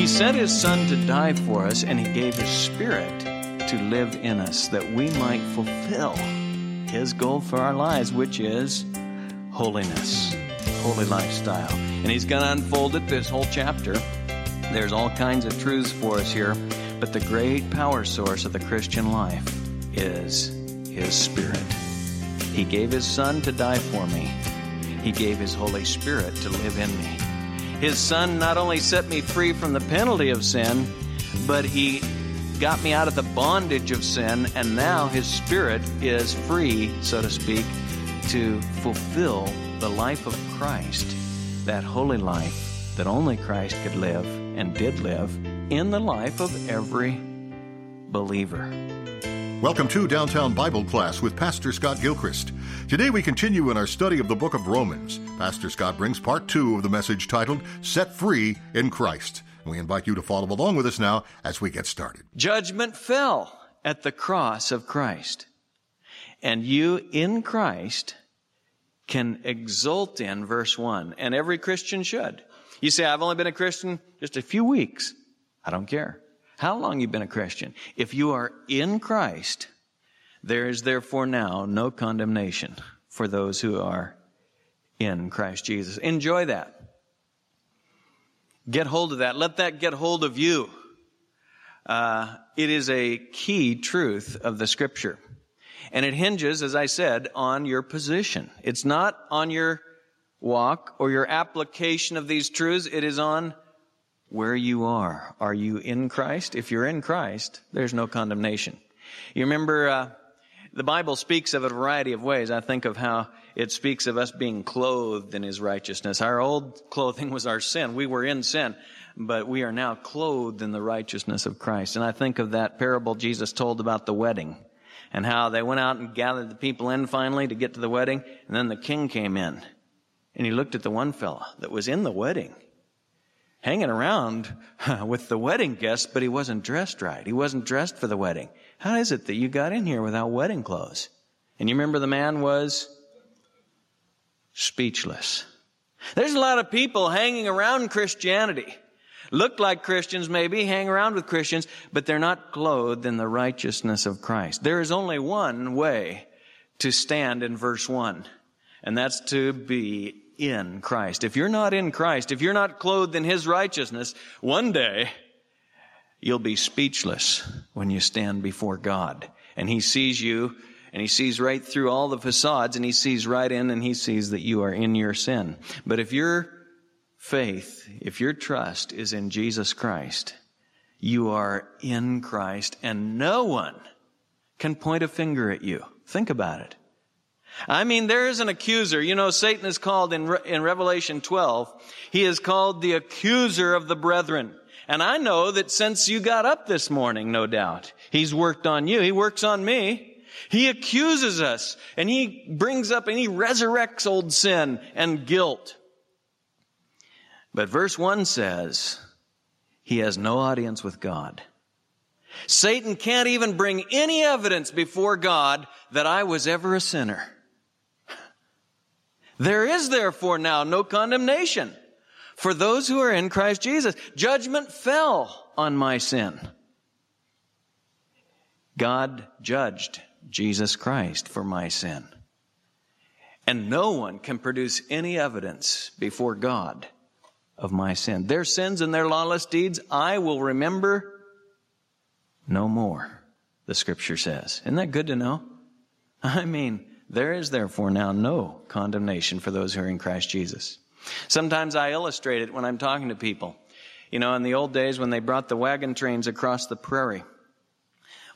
He sent His Son to die for us, and He gave His Spirit to live in us that we might fulfill His goal for our lives, which is holiness, holy lifestyle. And He's going to unfold it this whole chapter. There's all kinds of truths for us here, but the great power source of the Christian life is His Spirit. He gave His Son to die for me. He gave His Holy Spirit to live in me. His Son not only set me free from the penalty of sin, but He got me out of the bondage of sin, and now His Spirit is free, so to speak, to fulfill the life of Christ, that holy life that only Christ could live and did live in the life of every believer. Welcome to Downtown Bible Class with Pastor Scott Gilchrist. Today we continue in our study of the book of Romans. Pastor Scott brings part two of the message titled Set Free in Christ. We invite you to follow along with us now as we get started. Judgment fell at the cross of Christ. And you in Christ can exult in verse 1. And every Christian should. You say, I've only been a Christian just a few weeks. I don't care how long you've been a Christian. If you are in Christ, there is therefore now no condemnation for those who are in Christ Jesus. Enjoy that. Get hold of that. Let that get hold of you. Uh, it is a key truth of the scripture. And it hinges, as I said, on your position. It's not on your walk or your application of these truths. It is on where you are. Are you in Christ? If you're in Christ, there's no condemnation. You remember, uh, the Bible speaks of a variety of ways. I think of how it speaks of us being clothed in His righteousness. Our old clothing was our sin. We were in sin, but we are now clothed in the righteousness of Christ. And I think of that parable Jesus told about the wedding and how they went out and gathered the people in finally to get to the wedding. And then the king came in and he looked at the one fellow that was in the wedding hanging around with the wedding guests, but he wasn't dressed right. He wasn't dressed for the wedding. How is it that you got in here without wedding clothes? And you remember the man was speechless. There's a lot of people hanging around Christianity. Look like Christians maybe, hang around with Christians, but they're not clothed in the righteousness of Christ. There is only one way to stand in verse 1, and that's to be in Christ. If you're not in Christ, if you're not clothed in His righteousness, one day you'll be speechless when you stand before God. And He sees you and He sees right through all the facades and He sees right in and He sees that you are in your sin. But if your faith, if your trust is in Jesus Christ, you are in Christ and no one can point a finger at you. Think about it. I mean, there is an accuser. You know, Satan is called in, Re- in Revelation 12, he is called the accuser of the brethren. And I know that since you got up this morning, no doubt, he's worked on you. He works on me. He accuses us and he brings up and he resurrects old sin and guilt. But verse 1 says, he has no audience with God. Satan can't even bring any evidence before God that I was ever a sinner. There is therefore now no condemnation for those who are in Christ Jesus. Judgment fell on my sin. God judged Jesus Christ for my sin. And no one can produce any evidence before God of my sin. Their sins and their lawless deeds I will remember no more, the scripture says. Isn't that good to know? I mean, there is therefore now no condemnation for those who are in Christ Jesus. Sometimes I illustrate it when I'm talking to people. You know, in the old days when they brought the wagon trains across the prairie,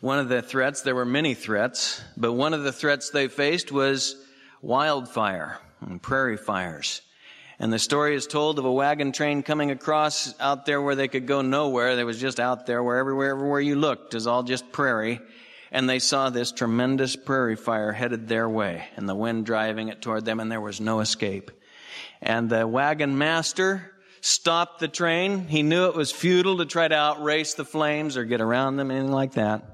one of the threats, there were many threats, but one of the threats they faced was wildfire and prairie fires. And the story is told of a wagon train coming across out there where they could go nowhere. They was just out there where everywhere, everywhere you looked is all just prairie and they saw this tremendous prairie fire headed their way and the wind driving it toward them and there was no escape. And the wagon master stopped the train. He knew it was futile to try to outrace the flames or get around them, anything like that.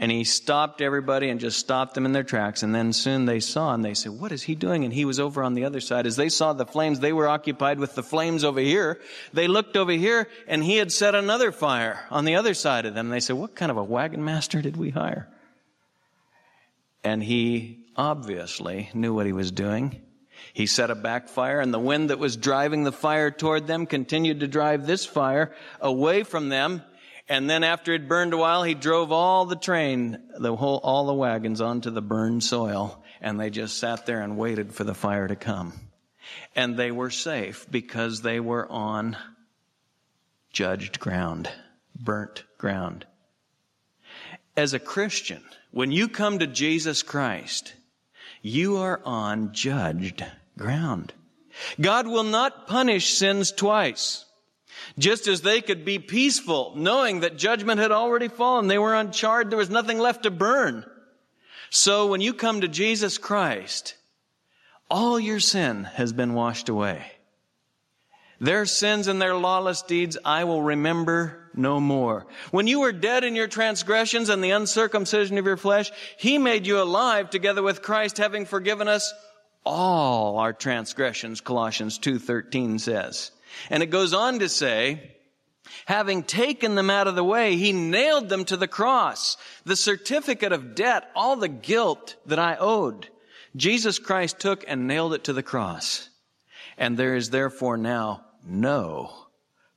And he stopped everybody and just stopped them in their tracks. And then soon they saw and they said, What is he doing? And he was over on the other side. As they saw the flames, they were occupied with the flames over here. They looked over here and he had set another fire on the other side of them. They said, What kind of a wagon master did we hire? And he obviously knew what he was doing. He set a backfire and the wind that was driving the fire toward them continued to drive this fire away from them and then after it burned a while, he drove all the train, the whole, all the wagons onto the burned soil. And they just sat there and waited for the fire to come. And they were safe because they were on judged ground, burnt ground. As a Christian, when you come to Jesus Christ, you are on judged ground. God will not punish sins twice. Just as they could be peaceful, knowing that judgment had already fallen, they were uncharred, there was nothing left to burn. So when you come to Jesus Christ, all your sin has been washed away. Their sins and their lawless deeds I will remember no more. When you were dead in your transgressions and the uncircumcision of your flesh, He made you alive together with Christ, having forgiven us all our transgressions, Colossians 2.13 says. And it goes on to say, having taken them out of the way, he nailed them to the cross. The certificate of debt, all the guilt that I owed, Jesus Christ took and nailed it to the cross. And there is therefore now no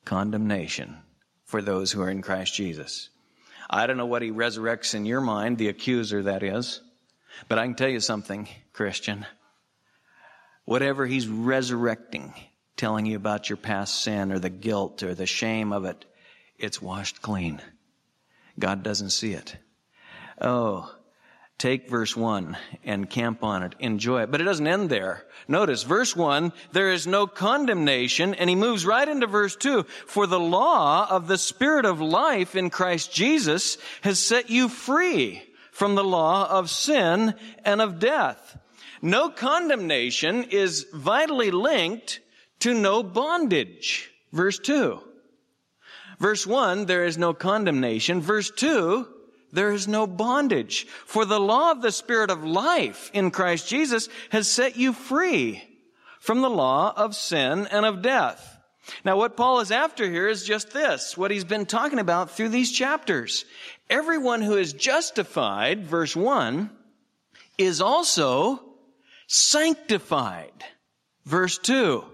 condemnation for those who are in Christ Jesus. I don't know what he resurrects in your mind, the accuser that is, but I can tell you something, Christian. Whatever he's resurrecting telling you about your past sin or the guilt or the shame of it. It's washed clean. God doesn't see it. Oh, take verse 1 and camp on it. Enjoy it. But it doesn't end there. Notice verse 1, there is no condemnation, and he moves right into verse 2. For the law of the Spirit of life in Christ Jesus has set you free from the law of sin and of death. No condemnation is vitally linked to no bondage. Verse 2. Verse 1, there is no condemnation. Verse 2, there is no bondage. For the law of the Spirit of life in Christ Jesus has set you free from the law of sin and of death. Now, what Paul is after here is just this, what he's been talking about through these chapters. Everyone who is justified, verse 1, is also sanctified. Verse 2.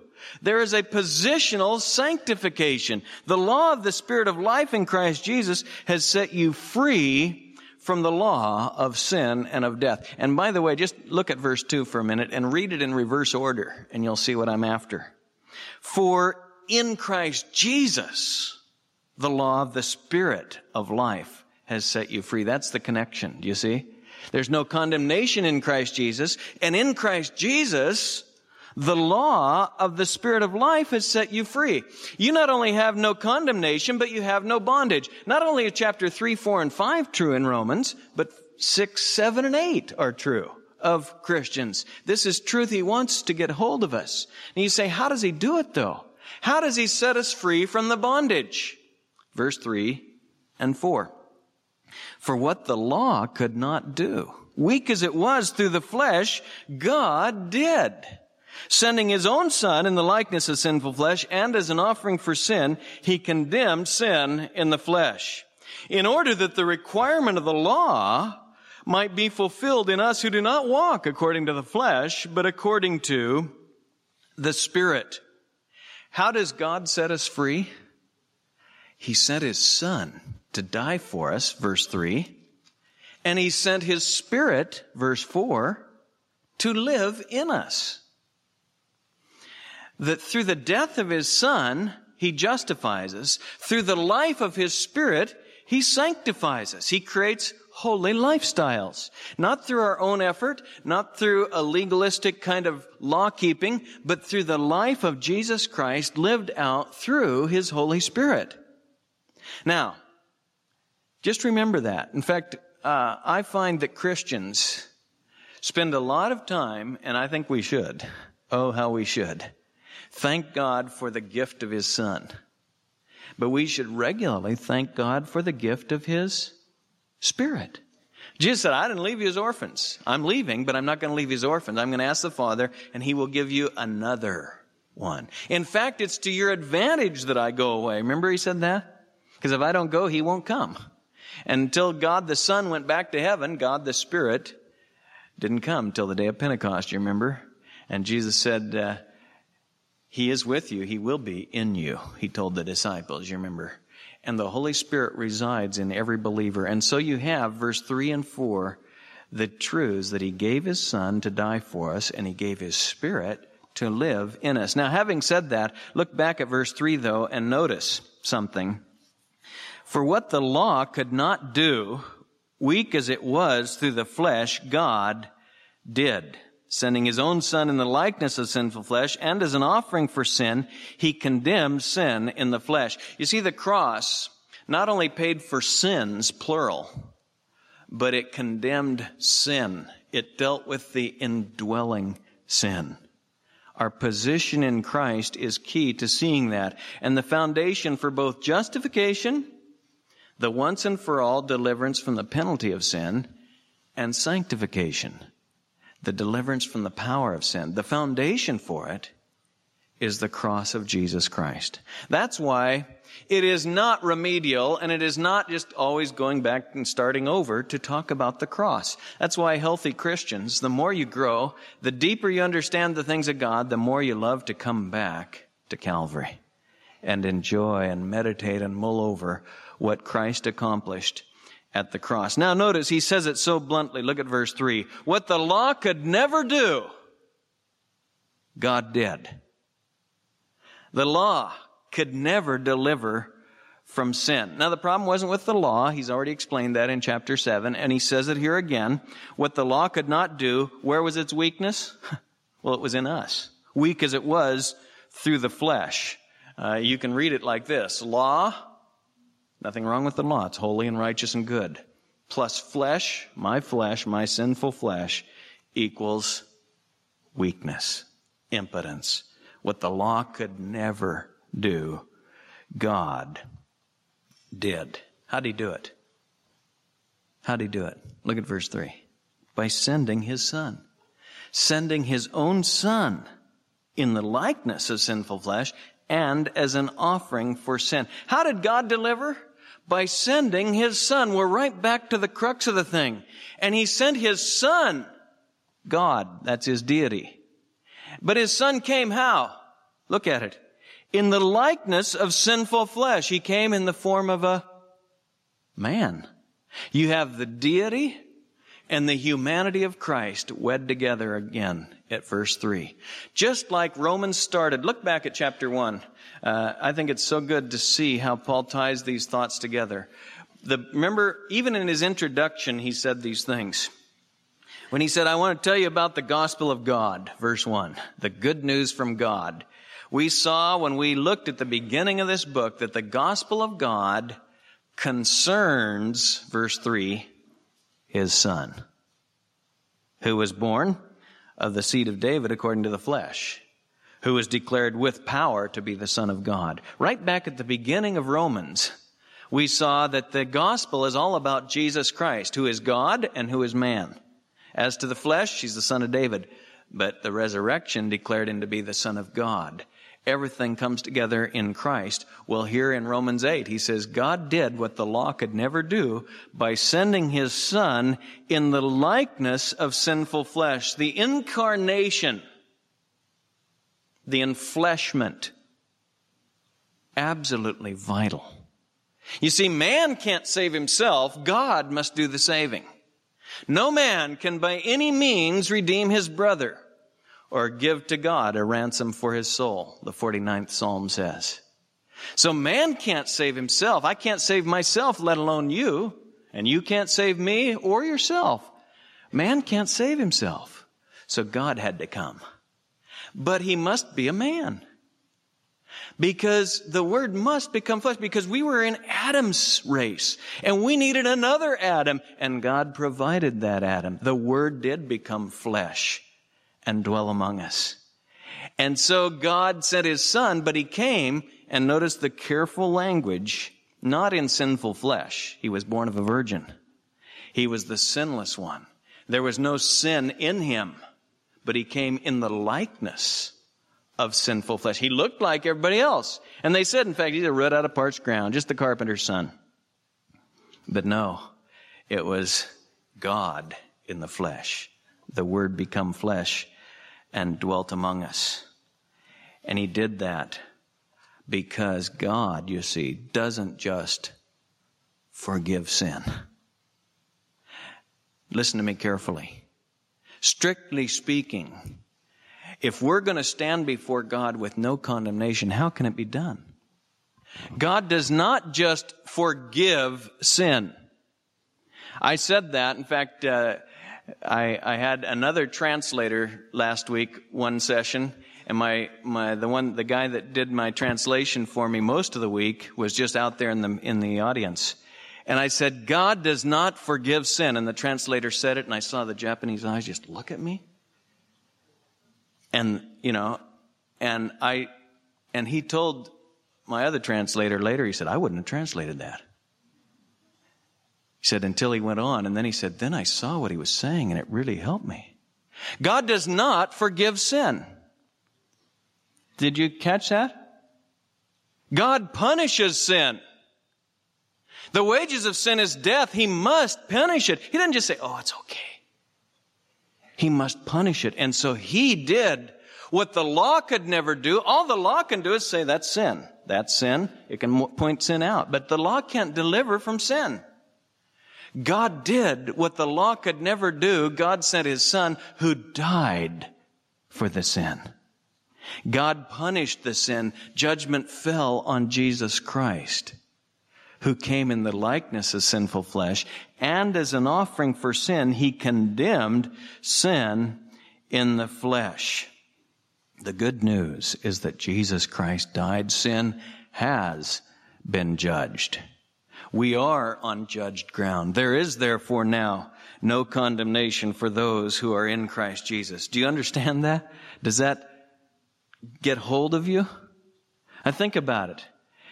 There is a positional sanctification. The law of the Spirit of life in Christ Jesus has set you free from the law of sin and of death. And by the way, just look at verse 2 for a minute and read it in reverse order, and you'll see what I'm after. For in Christ Jesus, the law of the Spirit of life has set you free. That's the connection. Do you see? There's no condemnation in Christ Jesus. And in Christ Jesus, the law of the Spirit of life has set you free. You not only have no condemnation, but you have no bondage. Not only are chapter 3, 4, and 5 true in Romans, but 6, 7, and 8 are true of Christians. This is truth he wants to get hold of us. And you say, how does he do it though? How does he set us free from the bondage? Verse 3 and 4. For what the law could not do, weak as it was through the flesh, God did Sending his own son in the likeness of sinful flesh and as an offering for sin, he condemned sin in the flesh. In order that the requirement of the law might be fulfilled in us who do not walk according to the flesh, but according to the Spirit. How does God set us free? He sent his son to die for us, verse 3. And he sent his spirit, verse 4, to live in us that through the death of his son, he justifies us. Through the life of his spirit, he sanctifies us. He creates holy lifestyles. Not through our own effort, not through a legalistic kind of law keeping, but through the life of Jesus Christ lived out through his Holy Spirit. Now, just remember that. In fact, uh, I find that Christians spend a lot of time, and I think we should. Oh, how we should thank God for the gift of His Son. But we should regularly thank God for the gift of His Spirit. Jesus said, I didn't leave you as orphans. I'm leaving, but I'm not going to leave you as orphans. I'm going to ask the Father, and He will give you another one. In fact, it's to your advantage that I go away. Remember He said that? Because if I don't go, He won't come. And until God the Son went back to heaven, God the Spirit didn't come till the day of Pentecost, you remember? And Jesus said, uh, He is with you. He will be in you, He told the disciples, you remember? and the Holy Spirit resides in every believer. And so you have verse 3 and 4, the truths that He gave His Son to die for us, and He gave His Spirit to live in us. Now, having said that, look back at verse 3 though, and notice something. For what the law could not do, weak as it was through the flesh, God did sending his own son in the likeness of sinful flesh and as an offering for sin, he condemned sin in the flesh. You see, the cross not only paid for sins, plural, but it condemned sin. It dealt with the indwelling sin. Our position in Christ is key to seeing that. And the foundation for both justification, the once and for all deliverance from the penalty of sin, and sanctification the deliverance from the power of sin. The foundation for it is the cross of Jesus Christ. That's why it is not remedial and it is not just always going back and starting over to talk about the cross. That's why healthy Christians, the more you grow, the deeper you understand the things of God, the more you love to come back to Calvary and enjoy and meditate and mull over what Christ accomplished at the cross. Now notice he says it so bluntly. Look at verse 3. What the law could never do, God did. The law could never deliver from sin. Now the problem wasn't with the law. He's already explained that in chapter 7 and he says it here again. What the law could not do, where was its weakness? well, it was in us. Weak as it was through the flesh. Uh, you can read it like this. Law Nothing wrong with the law. It's holy and righteous and good. Plus flesh, my flesh, my sinful flesh equals weakness, impotence. What the law could never do, God did. How'd he do it? How'd he do it? Look at verse 3. By sending his son. Sending his own son in the likeness of sinful flesh and as an offering for sin. How did God deliver? By sending his son. We're right back to the crux of the thing. And he sent his son, God, that's his deity. But his son came how? Look at it. In the likeness of sinful flesh. He came in the form of a man. You have the deity and the humanity of Christ wed together again at verse 3. Just like Romans started. Look back at chapter 1. Uh, I think it's so good to see how Paul ties these thoughts together. The, remember, even in his introduction, he said these things. When he said, I want to tell you about the gospel of God, verse 1, the good news from God. We saw when we looked at the beginning of this book that the gospel of God concerns, verse 3, his son, who was born of the seed of David according to the flesh who was declared with power to be the Son of God. Right back at the beginning of Romans, we saw that the gospel is all about Jesus Christ, who is God and who is man. As to the flesh, he's the son of David, but the resurrection declared him to be the Son of God. Everything comes together in Christ. Well, here in Romans 8, he says, God did what the law could never do by sending his Son in the likeness of sinful flesh. The incarnation the enfleshment. Absolutely vital. You see, man can't save himself. God must do the saving. No man can by any means redeem his brother or give to God a ransom for his soul, the 49th Psalm says. So man can't save himself. I can't save myself, let alone you. And you can't save me or yourself. Man can't save himself. So God had to come but he must be a man. Because the word must become flesh because we were in Adam's race and we needed another Adam and God provided that Adam. The word did become flesh and dwell among us. And so God sent his son, but he came and notice the careful language, not in sinful flesh. He was born of a virgin. He was the sinless one. There was no sin in him, but he came in the likeness of sinful flesh. He looked like everybody else. And they said, in fact, he's a root out of parched ground, just the carpenter's son. But no, it was God in the flesh. The Word become flesh and dwelt among us. And He did that because God, you see, doesn't just forgive sin. Listen to me carefully. Strictly speaking, if we're going to stand before God with no condemnation, how can it be done? God does not just forgive sin. I said that. In fact, uh, I, I, had another translator last week, one session, and my, my the one the guy that did my translation for me most of the week was just out there in the in the audience. And I said, God does not forgive sin. And the translator said it, and I saw the Japanese eyes just look at me. And, you know, and I, and he told my other translator later, he said, I wouldn't have translated that. He said, until he went on, and then he said, then I saw what he was saying, and it really helped me. God does not forgive sin. Did you catch that? God punishes sin. The wages of sin is death. He must punish it. He doesn't just say, oh, it's okay. He must punish it. And so he did what the law could never do. All the law can do is say that's sin. That's sin. It can point sin out. But the law can't deliver from sin. God did what the law could never do. God sent his son who died for the sin. God punished the sin. Judgment fell on Jesus Christ, who came in the likeness of sinful flesh. And as an offering for sin, he condemned sin in the flesh. The good news is that Jesus Christ died. Sin has been judged. We are on judged ground. There is therefore now no condemnation for those who are in Christ Jesus. Do you understand that? Does that get hold of you? I think about it.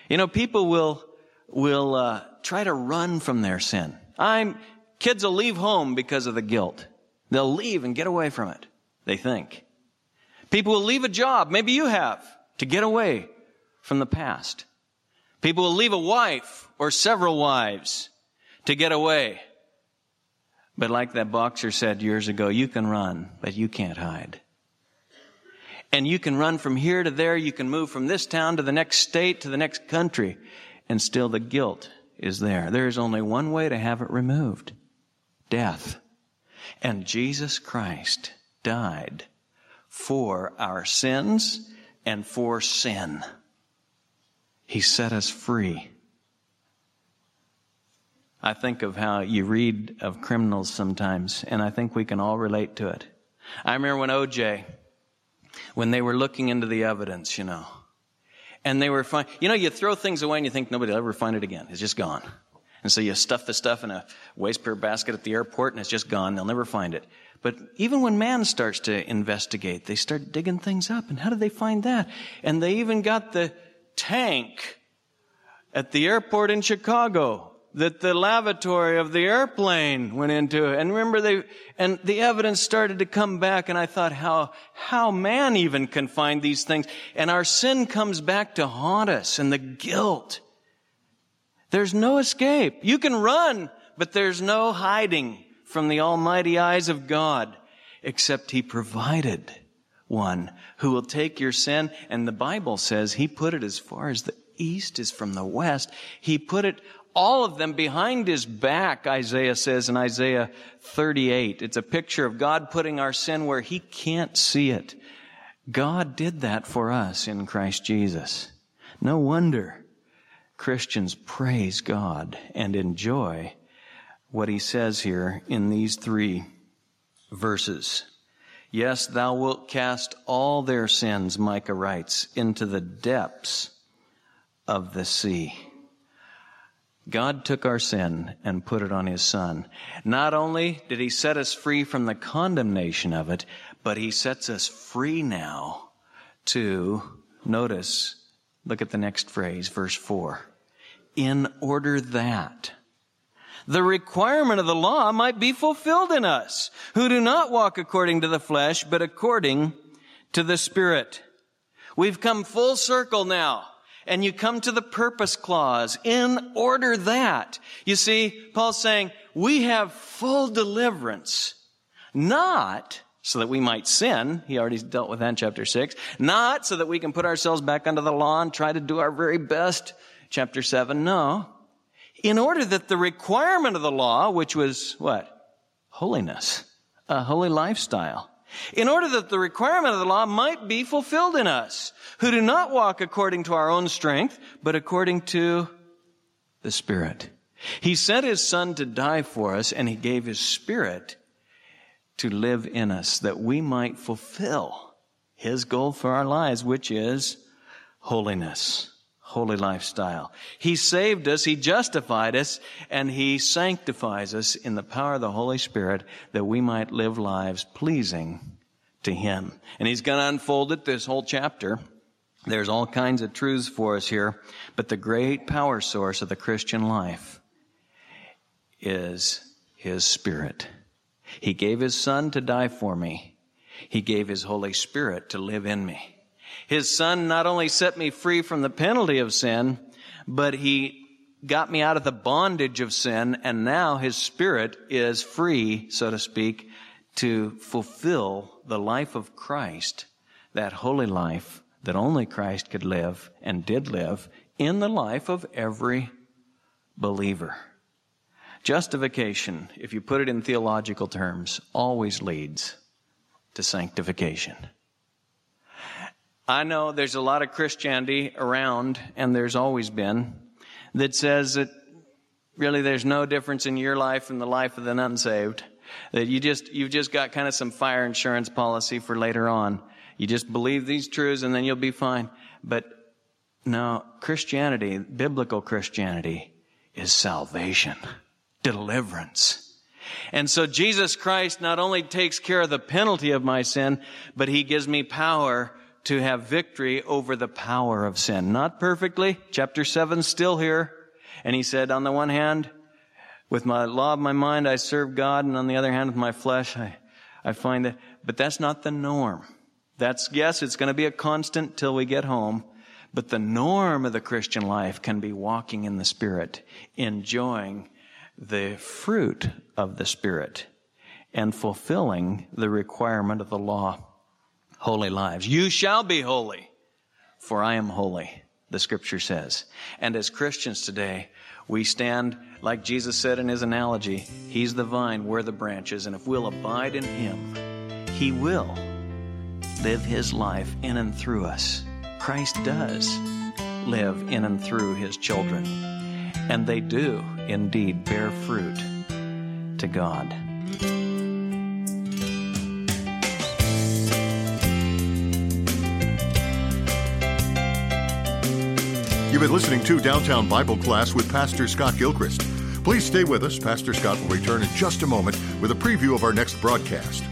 You know, people will will uh, try to run from their sin. I'm kids will leave home because of the guilt. They'll leave and get away from it. They think. People will leave a job, maybe you have, to get away from the past. People will leave a wife or several wives to get away. But like that boxer said years ago, you can run, but you can't hide. And you can run from here to there, you can move from this town to the next state to the next country, and still the guilt is there. There is only one way to have it removed death. And Jesus Christ died for our sins and for sin. He set us free. I think of how you read of criminals sometimes, and I think we can all relate to it. I remember when OJ, when they were looking into the evidence, you know, and they were fine. You know, you throw things away and you think nobody will ever find it again. It's just gone. And so you stuff the stuff in a waste paper basket at the airport and it's just gone. They'll never find it. But even when man starts to investigate, they start digging things up. And how did they find that? And they even got the tank at the airport in Chicago that the lavatory of the airplane went into. And remember they, and the evidence started to come back and I thought how, how man even can find these things. And our sin comes back to haunt us and the guilt. There's no escape. You can run, but there's no hiding from the almighty eyes of God, except He provided one who will take your sin. And the Bible says He put it as far as the east is from the west. He put it all of them behind his back, Isaiah says in Isaiah 38. It's a picture of God putting our sin where he can't see it. God did that for us in Christ Jesus. No wonder Christians praise God and enjoy what he says here in these three verses. Yes, thou wilt cast all their sins, Micah writes, into the depths of the sea. God took our sin and put it on his son. Not only did he set us free from the condemnation of it, but he sets us free now to, notice, look at the next phrase, verse 4. In order that the requirement of the law might be fulfilled in us, who do not walk according to the flesh, but according to the Spirit. We've come full circle now. And you come to the purpose clause. In order that. You see, Paul's saying, we have full deliverance. Not so that we might sin. He already dealt with that in chapter 6. Not so that we can put ourselves back under the law and try to do our very best. Chapter 7. No in order that the requirement of the law, which was what? Holiness, a holy lifestyle. In order that the requirement of the law might be fulfilled in us, who do not walk according to our own strength, but according to the Spirit. He sent His Son to die for us, and He gave His Spirit to live in us, that we might fulfill His goal for our lives, which is holiness holy lifestyle. He saved us, He justified us, and He sanctifies us in the power of the Holy Spirit that we might live lives pleasing to Him. And He's going to unfold it this whole chapter. There's all kinds of truths for us here, but the great power source of the Christian life is His Spirit. He gave His Son to die for me. He gave His Holy Spirit to live in me. His son not only set me free from the penalty of sin, but he got me out of the bondage of sin, and now his spirit is free, so to speak, to fulfill the life of Christ, that holy life that only Christ could live and did live in the life of every believer. Justification, if you put it in theological terms, always leads to sanctification. I know there's a lot of Christianity around, and there's always been, that says that really there's no difference in your life and the life of the unsaved. That you just, you've just got kind of some fire insurance policy for later on. You just believe these truths and then you'll be fine. But no, Christianity, biblical Christianity, is salvation, deliverance. And so Jesus Christ not only takes care of the penalty of my sin, but He gives me power to have victory over the power of sin. Not perfectly. Chapter 7 still here. And he said, on the one hand, with my law of my mind, I serve God, and on the other hand, with my flesh, I, I find that, but that's not the norm. That's, yes, it's going to be a constant till we get home, but the norm of the Christian life can be walking in the Spirit, enjoying the fruit of the Spirit, and fulfilling the requirement of the law holy lives. You shall be holy, for I am holy, the scripture says. And as Christians today, we stand, like Jesus said in his analogy, He's the vine, we're the branches, and if we'll abide in Him, He will live His life in and through us. Christ does live in and through His children, and they do indeed bear fruit to God. You've been listening to Downtown Bible Class with Pastor Scott Gilchrist. Please stay with us. Pastor Scott will return in just a moment with a preview of our next broadcast.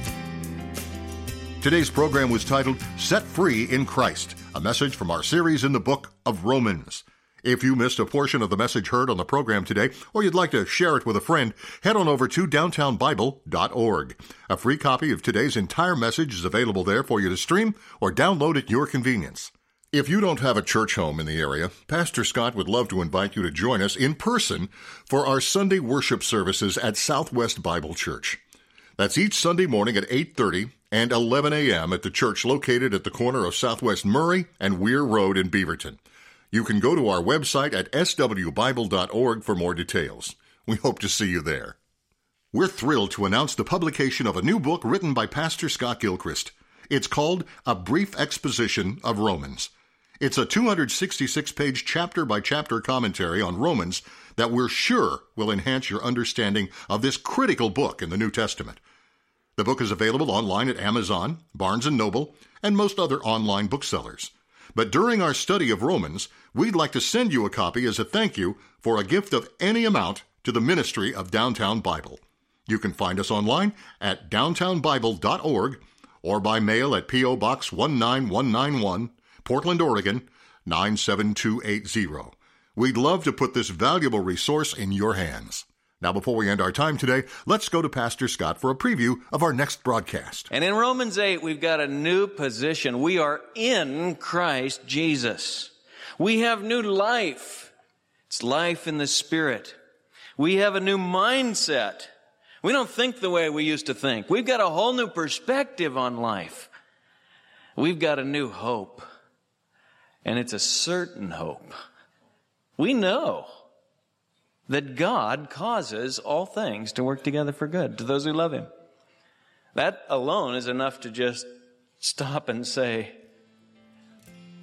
Today's program was titled Set Free in Christ, a message from our series in the book of Romans. If you missed a portion of the message heard on the program today, or you'd like to share it with a friend, head on over to downtownbible.org. A free copy of today's entire message is available there for you to stream or download at your convenience. If you don't have a church home in the area, Pastor Scott would love to invite you to join us in person for our Sunday worship services at Southwest Bible Church. That's each Sunday morning at 8:30 and 11 a.m. at the church located at the corner of Southwest Murray and Weir Road in Beaverton. You can go to our website at swbible.org for more details. We hope to see you there. We're thrilled to announce the publication of a new book written by Pastor Scott Gilchrist. It's called A Brief Exposition of Romans. It's a 266 page chapter by chapter commentary on Romans that we're sure will enhance your understanding of this critical book in the New Testament. The book is available online at Amazon, Barnes & Noble, and most other online booksellers. But during our study of Romans, we'd like to send you a copy as a thank you for a gift of any amount to the ministry of Downtown Bible. You can find us online at downtownbible.org or by mail at P.O. Box 19191, Portland, Oregon 97280. We'd love to put this valuable resource in your hands. Now, before we end our time today, let's go to Pastor Scott for a preview of our next broadcast. And in Romans 8, we've got a new position. We are in Christ Jesus. We have new life. It's life in the Spirit. We have a new mindset. We don't think the way we used to think. We've got a whole new perspective on life. We've got a new hope. And it's a certain hope. We know that God causes all things to work together for good to those who love Him. That alone is enough to just stop and say,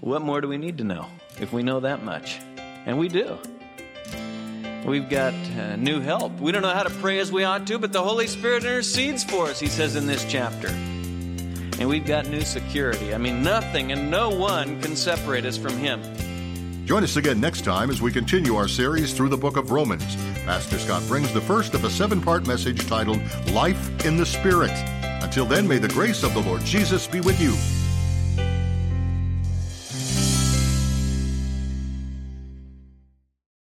what more do we need to know if we know that much? And we do. We've got uh, new help. We don't know how to pray as we ought to, but the Holy Spirit intercedes for us, he says in this chapter. And we've got new security. I mean, nothing and no one can separate us from Him. Join us again next time as we continue our series through the book of Romans. Pastor Scott brings the first of a seven part message titled Life in the Spirit. Until then, may the grace of the Lord Jesus be with you.